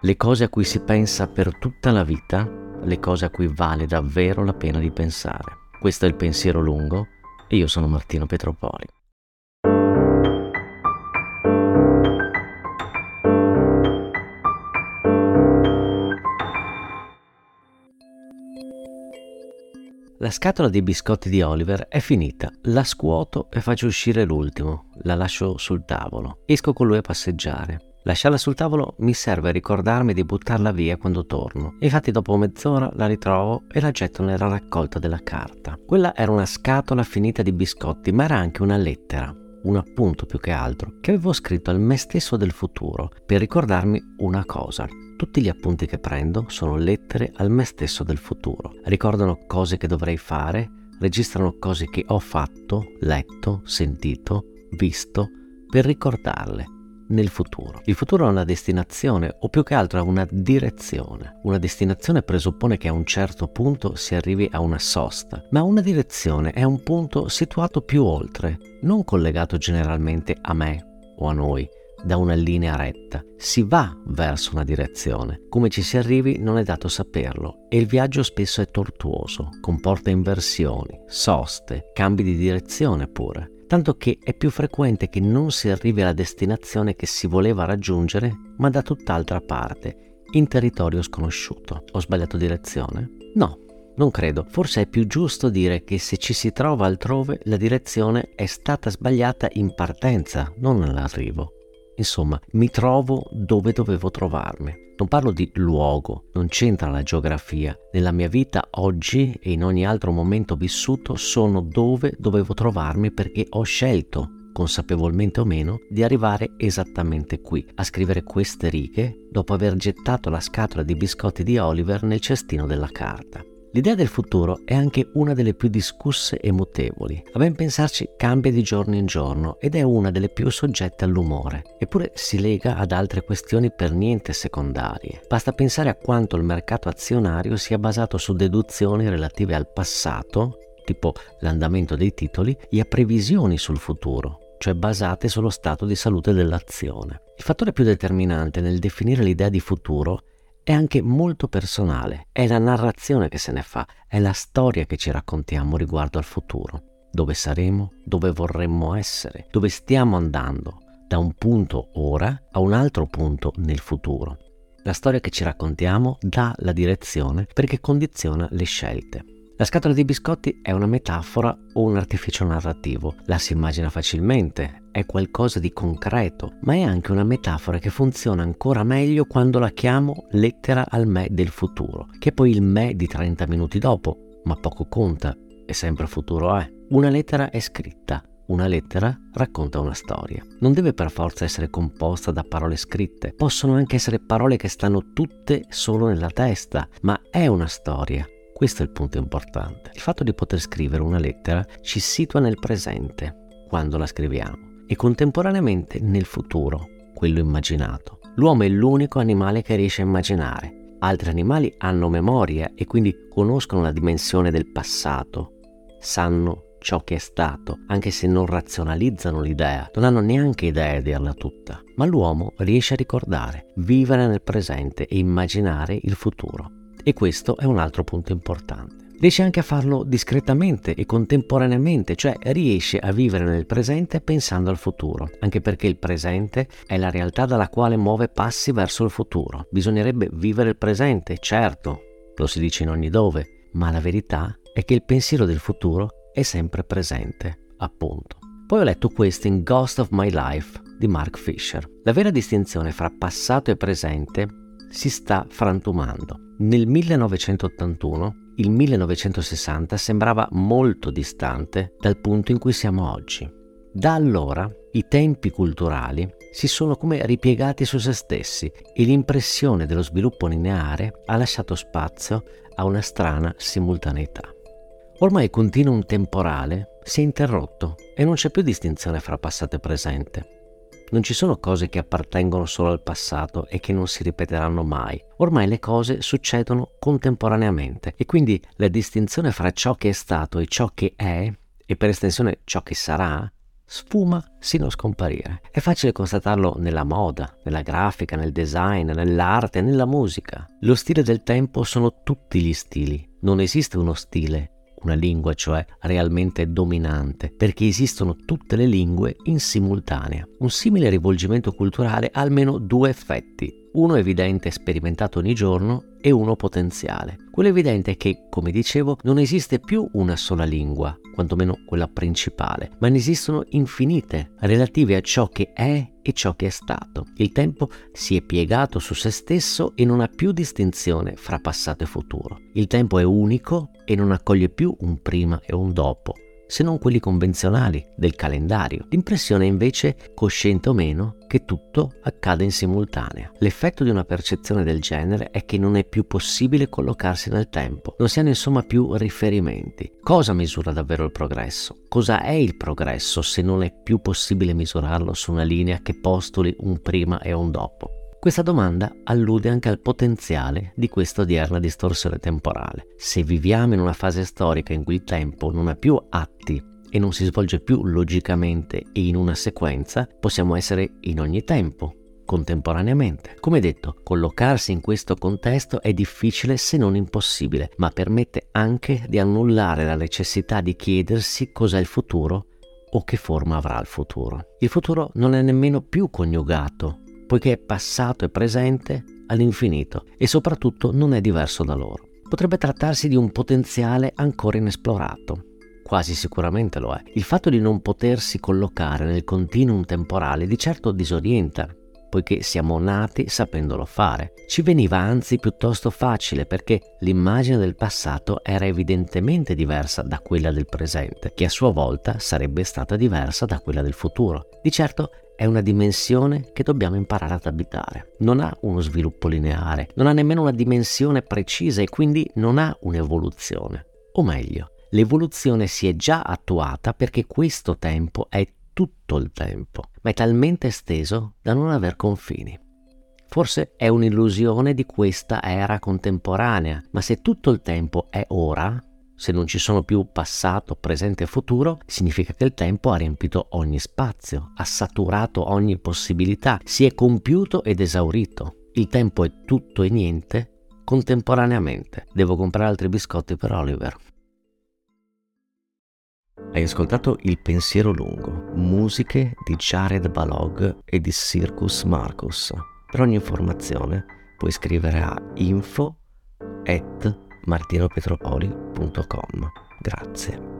le cose a cui si pensa per tutta la vita, le cose a cui vale davvero la pena di pensare. Questo è il pensiero lungo e io sono Martino Petropoli. La scatola dei biscotti di Oliver è finita. La scuoto e faccio uscire l'ultimo. La lascio sul tavolo. Esco con lui a passeggiare. Lasciarla sul tavolo mi serve a ricordarmi di buttarla via quando torno. Infatti dopo mezz'ora la ritrovo e la getto nella raccolta della carta. Quella era una scatola finita di biscotti, ma era anche una lettera, un appunto più che altro, che avevo scritto al me stesso del futuro per ricordarmi una cosa. Tutti gli appunti che prendo sono lettere al me stesso del futuro. Ricordano cose che dovrei fare, registrano cose che ho fatto, letto, sentito, visto, per ricordarle nel futuro. Il futuro è una destinazione o più che altro è una direzione. Una destinazione presuppone che a un certo punto si arrivi a una sosta, ma una direzione è un punto situato più oltre, non collegato generalmente a me o a noi da una linea retta. Si va verso una direzione. Come ci si arrivi non è dato saperlo e il viaggio spesso è tortuoso, comporta inversioni, soste, cambi di direzione pure tanto che è più frequente che non si arrivi alla destinazione che si voleva raggiungere, ma da tutt'altra parte, in territorio sconosciuto. Ho sbagliato direzione? No, non credo. Forse è più giusto dire che se ci si trova altrove, la direzione è stata sbagliata in partenza, non all'arrivo. Insomma, mi trovo dove dovevo trovarmi. Non parlo di luogo, non c'entra la geografia. Nella mia vita oggi e in ogni altro momento vissuto sono dove dovevo trovarmi perché ho scelto, consapevolmente o meno, di arrivare esattamente qui, a scrivere queste righe dopo aver gettato la scatola di biscotti di Oliver nel cestino della carta. L'idea del futuro è anche una delle più discusse e mutevoli. A ben pensarci cambia di giorno in giorno ed è una delle più soggette all'umore, eppure si lega ad altre questioni per niente secondarie. Basta pensare a quanto il mercato azionario sia basato su deduzioni relative al passato, tipo l'andamento dei titoli, e a previsioni sul futuro, cioè basate sullo stato di salute dell'azione. Il fattore più determinante nel definire l'idea di futuro è anche molto personale, è la narrazione che se ne fa, è la storia che ci raccontiamo riguardo al futuro, dove saremo, dove vorremmo essere, dove stiamo andando, da un punto ora a un altro punto nel futuro. La storia che ci raccontiamo dà la direzione perché condiziona le scelte. La scatola di biscotti è una metafora o un artificio narrativo, la si immagina facilmente, è qualcosa di concreto, ma è anche una metafora che funziona ancora meglio quando la chiamo lettera al me del futuro, che è poi il me di 30 minuti dopo, ma poco conta, e sempre futuro è. Una lettera è scritta, una lettera racconta una storia. Non deve per forza essere composta da parole scritte, possono anche essere parole che stanno tutte solo nella testa, ma è una storia questo è il punto importante. Il fatto di poter scrivere una lettera ci situa nel presente, quando la scriviamo, e contemporaneamente nel futuro, quello immaginato. L'uomo è l'unico animale che riesce a immaginare. Altri animali hanno memoria e quindi conoscono la dimensione del passato, sanno ciò che è stato, anche se non razionalizzano l'idea, non hanno neanche idea di dirla tutta. Ma l'uomo riesce a ricordare, vivere nel presente e immaginare il futuro. E questo è un altro punto importante. Riesce anche a farlo discretamente e contemporaneamente, cioè riesce a vivere nel presente pensando al futuro, anche perché il presente è la realtà dalla quale muove passi verso il futuro. Bisognerebbe vivere il presente, certo, lo si dice in ogni dove, ma la verità è che il pensiero del futuro è sempre presente, appunto. Poi ho letto questo in Ghost of My Life di Mark Fisher. La vera distinzione fra passato e presente si sta frantumando. Nel 1981 il 1960 sembrava molto distante dal punto in cui siamo oggi. Da allora i tempi culturali si sono come ripiegati su se stessi e l'impressione dello sviluppo lineare ha lasciato spazio a una strana simultaneità. Ormai il continuum temporale si è interrotto e non c'è più distinzione fra passato e presente. Non ci sono cose che appartengono solo al passato e che non si ripeteranno mai. Ormai le cose succedono contemporaneamente e quindi la distinzione fra ciò che è stato e ciò che è, e per estensione ciò che sarà, sfuma sino a scomparire. È facile constatarlo nella moda, nella grafica, nel design, nell'arte, nella musica. Lo stile del tempo sono tutti gli stili. Non esiste uno stile una lingua cioè realmente dominante, perché esistono tutte le lingue in simultanea. Un simile rivolgimento culturale ha almeno due effetti uno evidente sperimentato ogni giorno e uno potenziale. Quello evidente è che, come dicevo, non esiste più una sola lingua, quantomeno quella principale, ma ne esistono infinite, relative a ciò che è e ciò che è stato. Il tempo si è piegato su se stesso e non ha più distinzione fra passato e futuro. Il tempo è unico e non accoglie più un prima e un dopo, se non quelli convenzionali del calendario. L'impressione è invece, cosciente o meno, che tutto accade in simultanea. L'effetto di una percezione del genere è che non è più possibile collocarsi nel tempo, non si hanno insomma più riferimenti. Cosa misura davvero il progresso? Cosa è il progresso se non è più possibile misurarlo su una linea che postuli un prima e un dopo? Questa domanda allude anche al potenziale di questa odierna distorsione temporale. Se viviamo in una fase storica in cui il tempo non ha più atti e non si svolge più logicamente e in una sequenza, possiamo essere in ogni tempo, contemporaneamente. Come detto, collocarsi in questo contesto è difficile se non impossibile, ma permette anche di annullare la necessità di chiedersi cos'è il futuro o che forma avrà il futuro. Il futuro non è nemmeno più coniugato poiché è passato e presente all'infinito e soprattutto non è diverso da loro. Potrebbe trattarsi di un potenziale ancora inesplorato. Quasi sicuramente lo è. Il fatto di non potersi collocare nel continuum temporale di certo disorienta, poiché siamo nati sapendolo fare. Ci veniva anzi piuttosto facile perché l'immagine del passato era evidentemente diversa da quella del presente, che a sua volta sarebbe stata diversa da quella del futuro. Di certo è una dimensione che dobbiamo imparare ad abitare. Non ha uno sviluppo lineare, non ha nemmeno una dimensione precisa e quindi non ha un'evoluzione. O meglio, l'evoluzione si è già attuata perché questo tempo è tutto il tempo, ma è talmente esteso da non aver confini. Forse è un'illusione di questa era contemporanea, ma se tutto il tempo è ora, se non ci sono più passato, presente e futuro, significa che il tempo ha riempito ogni spazio, ha saturato ogni possibilità, si è compiuto ed esaurito. Il tempo è tutto e niente contemporaneamente. Devo comprare altri biscotti per Oliver. Hai ascoltato Il pensiero lungo, musiche di Jared Balog e di Circus Marcus. Per ogni informazione puoi scrivere a info at martinopetropoli.com. Grazie.